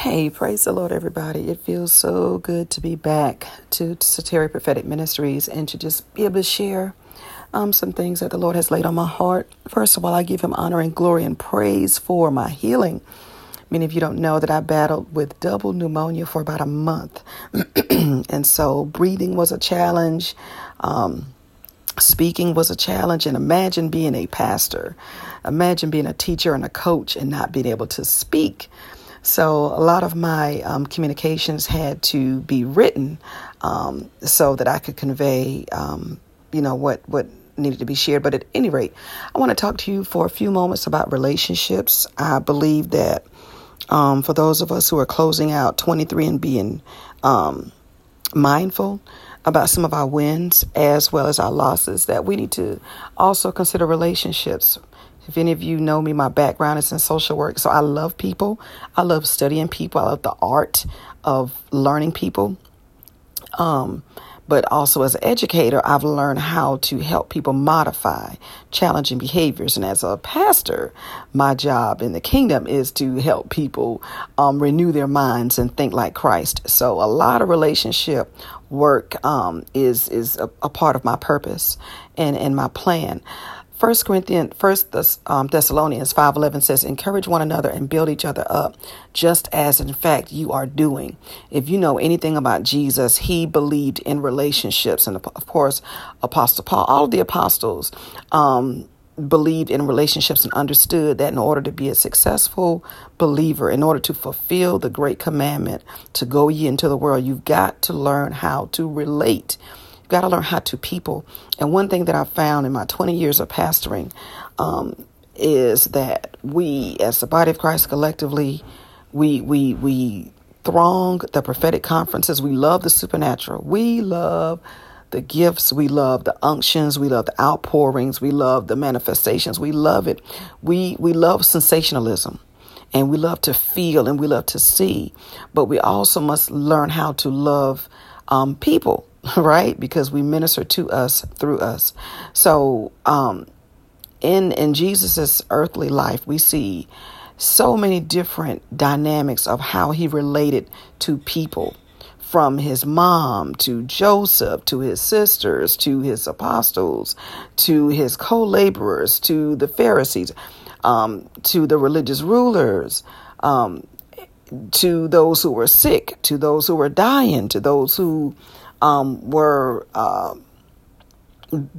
Hey, praise the Lord, everybody. It feels so good to be back to Sateri Prophetic Ministries and to just be able to share um, some things that the Lord has laid on my heart. First of all, I give Him honor and glory and praise for my healing. Many of you don't know that I battled with double pneumonia for about a month. and so breathing was a challenge. Um, speaking was a challenge and imagine being a pastor imagine being a teacher and a coach and not being able to speak so a lot of my um, communications had to be written um, so that I could convey, um, you know, what what needed to be shared. But at any rate, I want to talk to you for a few moments about relationships. I believe that um, for those of us who are closing out 23 and being um, mindful about some of our wins as well as our losses, that we need to also consider relationships if any of you know me, my background is in social work. So I love people. I love studying people. I love the art of learning people. Um, but also as an educator, I've learned how to help people modify challenging behaviors. And as a pastor, my job in the kingdom is to help people um, renew their minds and think like Christ. So a lot of relationship work um, is is a, a, part of my purpose and and my plan. First Corinthians, First um, Thessalonians five eleven says, "Encourage one another and build each other up, just as in fact you are doing." If you know anything about Jesus, he believed in relationships, and of course, Apostle Paul, all of the apostles. Um, believed in relationships and understood that in order to be a successful believer, in order to fulfill the great commandment to go ye into the world, you've got to learn how to relate You've got to learn how to people. And one thing that I found in my 20 years of pastoring um, is that we, as the body of Christ collectively, we we we throng the prophetic conferences. We love the supernatural. We love the gifts. We love the unctions. We love the outpourings. We love the manifestations. We love it. We we love sensationalism and we love to feel and we love to see, but we also must learn how to love um, people right? Because we minister to us through us. So, um, in in Jesus's earthly life, we see so many different dynamics of how he related to people from his mom to Joseph to his sisters to his apostles to his co laborers to the Pharisees um, to the religious rulers. Um, to those who were sick, to those who were dying, to those who um, were uh,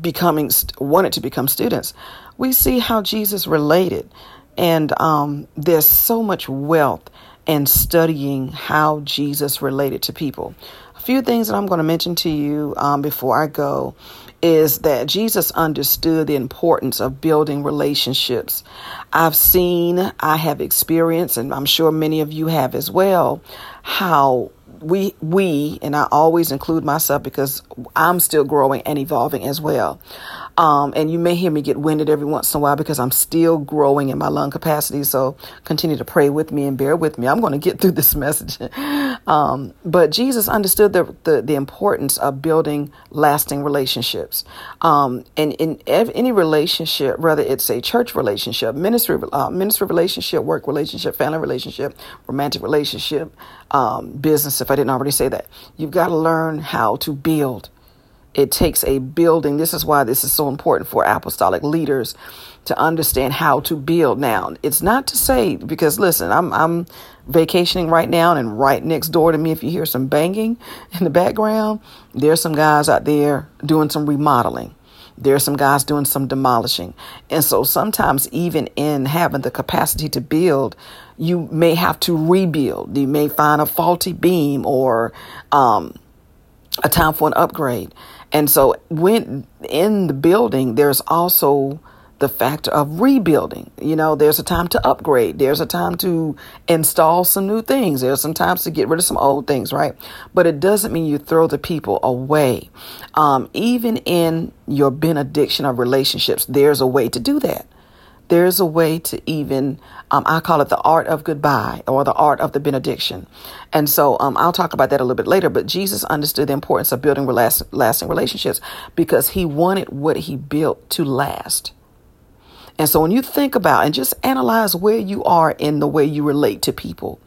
becoming wanted to become students, we see how Jesus related, and um, there's so much wealth in studying how Jesus related to people. A few things that I'm going to mention to you um, before I go is that Jesus understood the importance of building relationships. I've seen, I have experienced, and I'm sure many of you have as well, how we we and I always include myself because I'm still growing and evolving as well. Um, and you may hear me get winded every once in a while because I'm still growing in my lung capacity. So continue to pray with me and bear with me. I'm going to get through this message. um, but Jesus understood the, the, the importance of building lasting relationships. Um, and in any relationship, whether it's a church relationship, ministry, uh, ministry relationship, work relationship, family relationship, romantic relationship, um, business, if I didn't already say that, you've got to learn how to build it takes a building. This is why this is so important for apostolic leaders to understand how to build. Now, it's not to say because listen, I'm I'm vacationing right now and right next door to me if you hear some banging in the background, there's some guys out there doing some remodeling. There's some guys doing some demolishing. And so sometimes even in having the capacity to build, you may have to rebuild. You may find a faulty beam or um, a time for an upgrade. And so when in the building, there's also the factor of rebuilding. You know, there's a time to upgrade. There's a time to install some new things. There's some times to get rid of some old things, right? But it doesn't mean you throw the people away. Um, even in your benediction of relationships, there's a way to do that there's a way to even, um, I call it the art of goodbye or the art of the benediction. And so um, I'll talk about that a little bit later. But Jesus understood the importance of building lasting relationships because he wanted what he built to last. And so when you think about and just analyze where you are in the way you relate to people.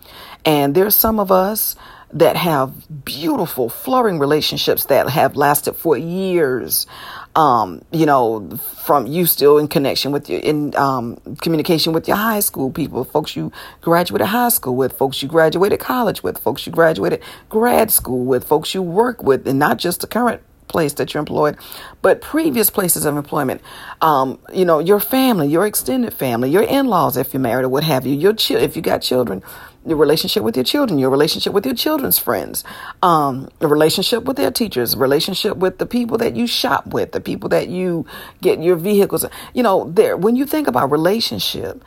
And there's some of us that have beautiful, flowing relationships that have lasted for years. Um, you know, from you still in connection with your, in um, communication with your high school people, folks you graduated high school with, folks you graduated college with, folks you graduated grad school with, folks you work with, and not just the current place that you're employed, but previous places of employment. Um, you know, your family, your extended family, your in-laws, if you're married or what have you, your chi- if you got children, your relationship with your children, your relationship with your children's friends, um, the relationship with their teachers, relationship with the people that you shop with, the people that you get your vehicles. You know, there when you think about relationship,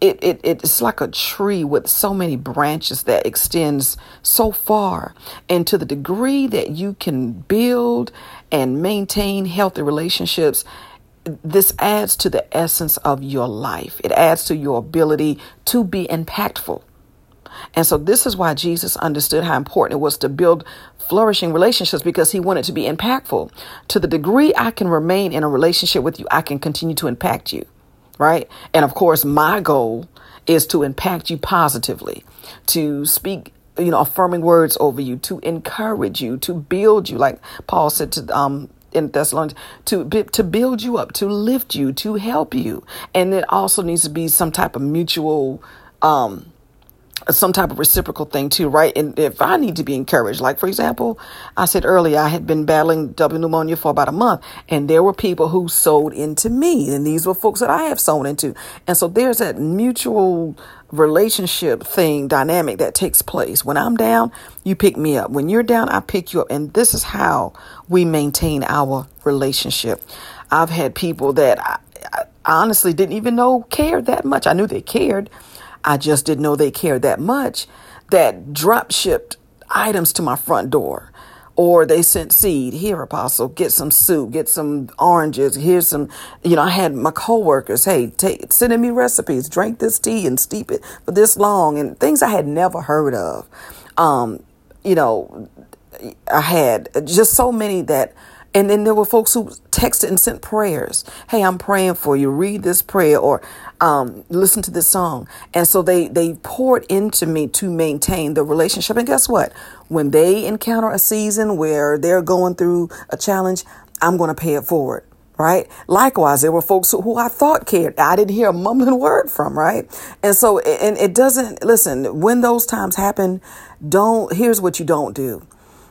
it, it it's like a tree with so many branches that extends so far. And to the degree that you can build and maintain healthy relationships, this adds to the essence of your life. It adds to your ability to be impactful. And so this is why Jesus understood how important it was to build flourishing relationships because he wanted to be impactful. To the degree I can remain in a relationship with you, I can continue to impact you. Right. And of course, my goal is to impact you positively, to speak you know, affirming words over you, to encourage you, to build you, like Paul said to um in Thessalonians, to to build you up, to lift you, to help you, and it also needs to be some type of mutual um some type of reciprocal thing too, right? And if I need to be encouraged, like for example, I said earlier, I had been battling double pneumonia for about a month and there were people who sold into me and these were folks that I have sold into. And so there's that mutual relationship thing dynamic that takes place. When I'm down, you pick me up. When you're down, I pick you up. And this is how we maintain our relationship. I've had people that I, I honestly didn't even know cared that much. I knew they cared I just didn't know they cared that much that drop shipped items to my front door. Or they sent seed. Here, apostle, get some soup, get some oranges. Here's some, you know, I had my coworkers, hey, take, sending me recipes, drink this tea and steep it for this long and things I had never heard of. Um, you know, I had just so many that and then there were folks who texted and sent prayers. Hey, I'm praying for you. Read this prayer or um, listen to this song. And so they, they poured into me to maintain the relationship. And guess what? When they encounter a season where they're going through a challenge, I'm going to pay it forward. Right. Likewise, there were folks who, who I thought cared. I didn't hear a mumbling word from. Right. And so, and it doesn't, listen, when those times happen, don't, here's what you don't do.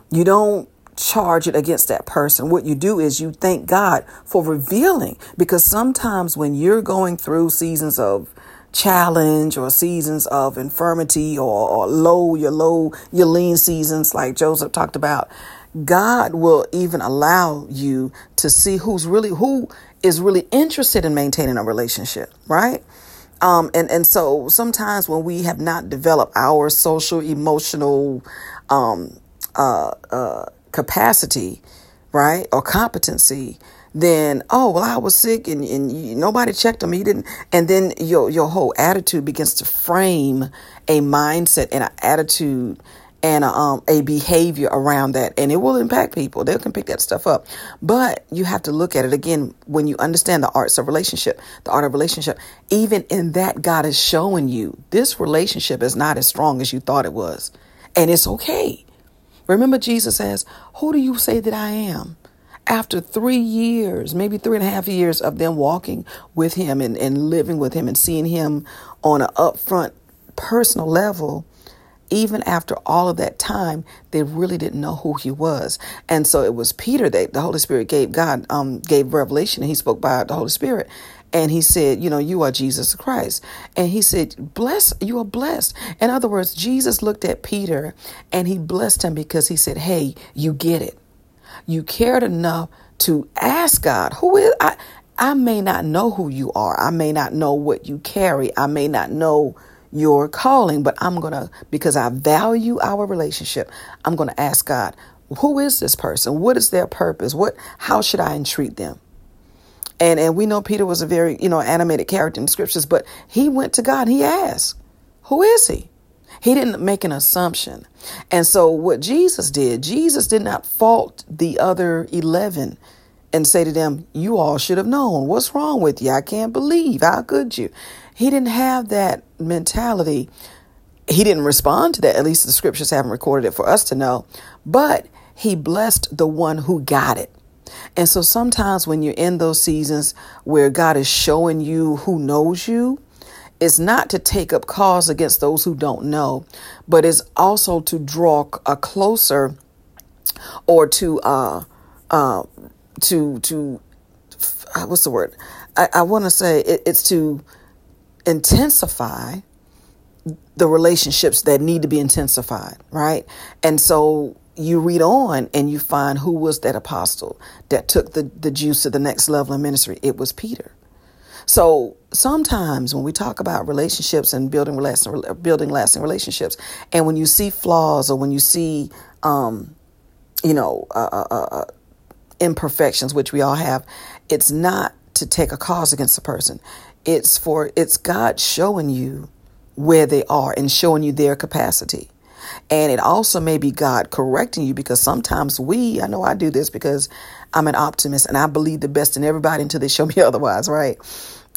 You don't charge it against that person. What you do is you thank God for revealing because sometimes when you're going through seasons of challenge or seasons of infirmity or, or low, your low, your lean seasons, like Joseph talked about, God will even allow you to see who's really, who is really interested in maintaining a relationship, right? Um, and, and so sometimes when we have not developed our social, emotional, um, uh, uh, capacity, right, or competency, then oh well I was sick and, and nobody checked on me. Didn't, and then your your whole attitude begins to frame a mindset and an attitude and a, um, a behavior around that, and it will impact people. They can pick that stuff up, but you have to look at it again when you understand the arts of relationship, the art of relationship. Even in that, God is showing you this relationship is not as strong as you thought it was, and it's okay. Remember, Jesus says, Who do you say that I am? After three years, maybe three and a half years of them walking with him and, and living with him and seeing him on an upfront personal level, even after all of that time, they really didn't know who he was. And so it was Peter that the Holy Spirit gave God, um, gave revelation and he spoke by the Holy Spirit. And he said, You know, you are Jesus Christ. And he said, Bless, you are blessed. In other words, Jesus looked at Peter and he blessed him because he said, Hey, you get it. You cared enough to ask God, Who is I? I may not know who you are. I may not know what you carry. I may not know your calling, but I'm going to, because I value our relationship, I'm going to ask God, who is this person? What is their purpose? What, how should I entreat them? And and we know Peter was a very, you know, animated character in the scriptures, but he went to God, he asked, Who is he? He didn't make an assumption. And so what Jesus did, Jesus did not fault the other 11 and say to them, You all should have known. What's wrong with you? I can't believe. How could you? He didn't have that mentality. He didn't respond to that. At least the scriptures haven't recorded it for us to know. But he blessed the one who got it. And so sometimes when you're in those seasons where God is showing you who knows you, it's not to take up cause against those who don't know, but it's also to draw a closer or to uh uh to to uh, what's the word? I, I want to say it, it's to intensify the relationships that need to be intensified, right? And so you read on and you find who was that apostle that took the, the juice to the next level of ministry. It was Peter. So sometimes when we talk about relationships and building lasting, building lasting relationships, and when you see flaws or when you see, um, you know, uh, uh, uh, uh imperfections, which we all have, it's not to take a cause against a person. It's for it's God showing you where they are and showing you their capacity. And it also may be God correcting you because sometimes we, I know I do this because I'm an optimist and I believe the best in everybody until they show me otherwise, right?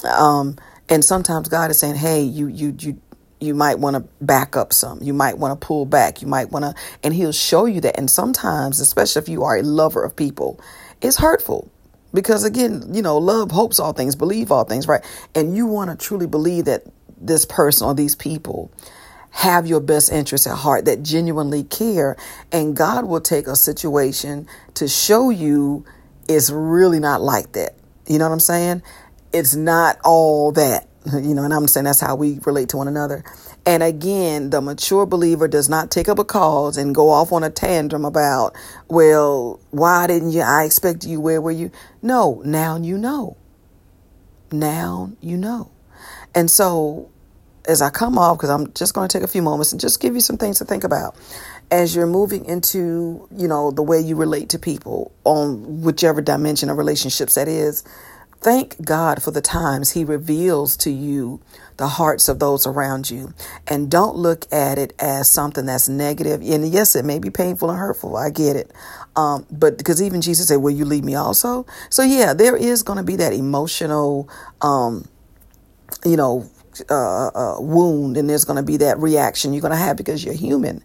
Um, and sometimes God is saying, "Hey, you you you you might want to back up some. You might want to pull back. You might want to, and He'll show you that. And sometimes, especially if you are a lover of people, it's hurtful because again, you know, love hopes all things, believe all things, right? And you want to truly believe that this person or these people have your best interests at heart, that genuinely care, and God will take a situation to show you it's really not like that. You know what I'm saying? it's not all that, you know, and I'm saying that's how we relate to one another. And again, the mature believer does not take up a cause and go off on a tantrum about, well, why didn't you? I expect you. Where were you? No, now you know. Now you know. And so as I come off, because I'm just going to take a few moments and just give you some things to think about as you're moving into, you know, the way you relate to people on whichever dimension of relationships that is. Thank God for the times He reveals to you the hearts of those around you. And don't look at it as something that's negative. And yes, it may be painful and hurtful. I get it. Um, but because even Jesus said, Will you leave me also? So, yeah, there is going to be that emotional, um, you know, uh, uh, wound, and there's going to be that reaction you're going to have because you're human.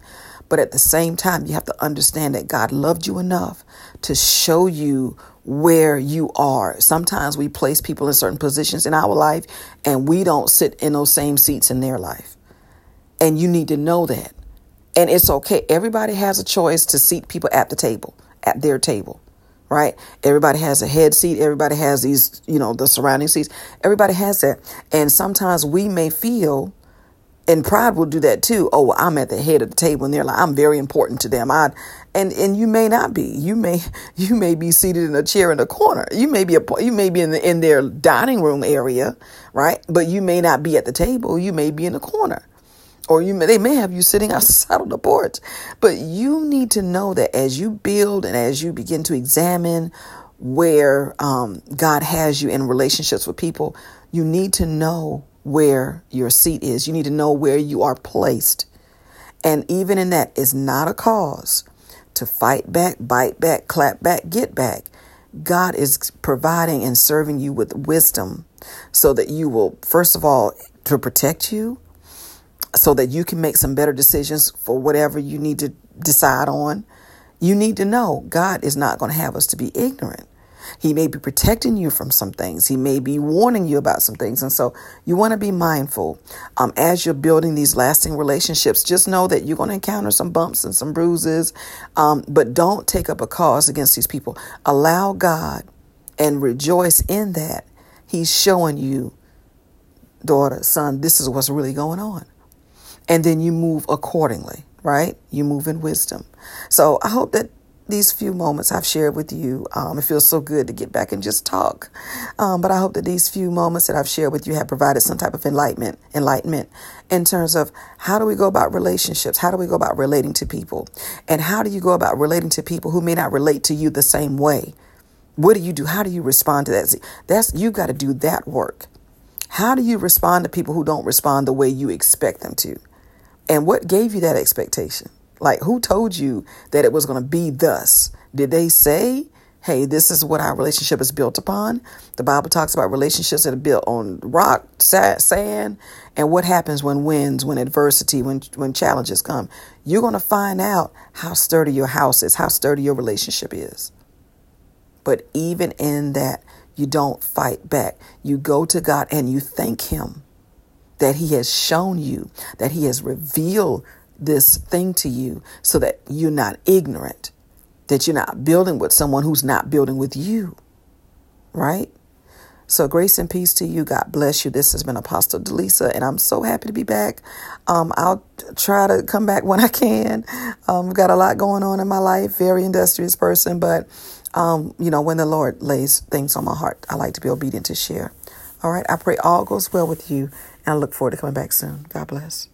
But at the same time, you have to understand that God loved you enough to show you where you are. Sometimes we place people in certain positions in our life and we don't sit in those same seats in their life. And you need to know that. And it's okay. Everybody has a choice to seat people at the table, at their table, right? Everybody has a head seat. Everybody has these, you know, the surrounding seats. Everybody has that. And sometimes we may feel and pride will do that too. Oh, I'm at the head of the table, and they're like, I'm very important to them. I, and and you may not be. You may you may be seated in a chair in a corner. You may be a you may be in the in their dining room area, right? But you may not be at the table. You may be in the corner, or you may, they may have you sitting outside on the porch. But you need to know that as you build and as you begin to examine where um, God has you in relationships with people, you need to know where your seat is. You need to know where you are placed. And even in that is not a cause to fight back, bite back, clap back, get back. God is providing and serving you with wisdom so that you will, first of all, to protect you, so that you can make some better decisions for whatever you need to decide on. You need to know God is not going to have us to be ignorant. He may be protecting you from some things. He may be warning you about some things. And so you want to be mindful um, as you're building these lasting relationships. Just know that you're going to encounter some bumps and some bruises, um, but don't take up a cause against these people. Allow God and rejoice in that. He's showing you, daughter, son, this is what's really going on. And then you move accordingly, right? You move in wisdom. So I hope that these few moments I've shared with you. Um, it feels so good to get back and just talk. Um, but I hope that these few moments that I've shared with you have provided some type of enlightenment, enlightenment in terms of how do we go about relationships? How do we go about relating to people? And how do you go about relating to people who may not relate to you the same way? What do you do? How do you respond to that? That's you've got to do that work. How do you respond to people who don't respond the way you expect them to? And what gave you that expectation? Like, who told you that it was going to be thus? Did they say hey, this is what our relationship is built upon. The Bible talks about relationships that are built on rock, sand, and what happens when winds, when adversity, when when challenges come. You're going to find out how sturdy your house is, how sturdy your relationship is. But even in that, you don't fight back. You go to God and you thank Him that He has shown you, that He has revealed this thing to you so that you're not ignorant that you're not building with someone who's not building with you, right? So, grace and peace to you. God bless you. This has been Apostle Delisa, and I'm so happy to be back. Um, I'll try to come back when I can. Um, I've got a lot going on in my life, very industrious person, but, um, you know, when the Lord lays things on my heart, I like to be obedient to share. All right. I pray all goes well with you, and I look forward to coming back soon. God bless.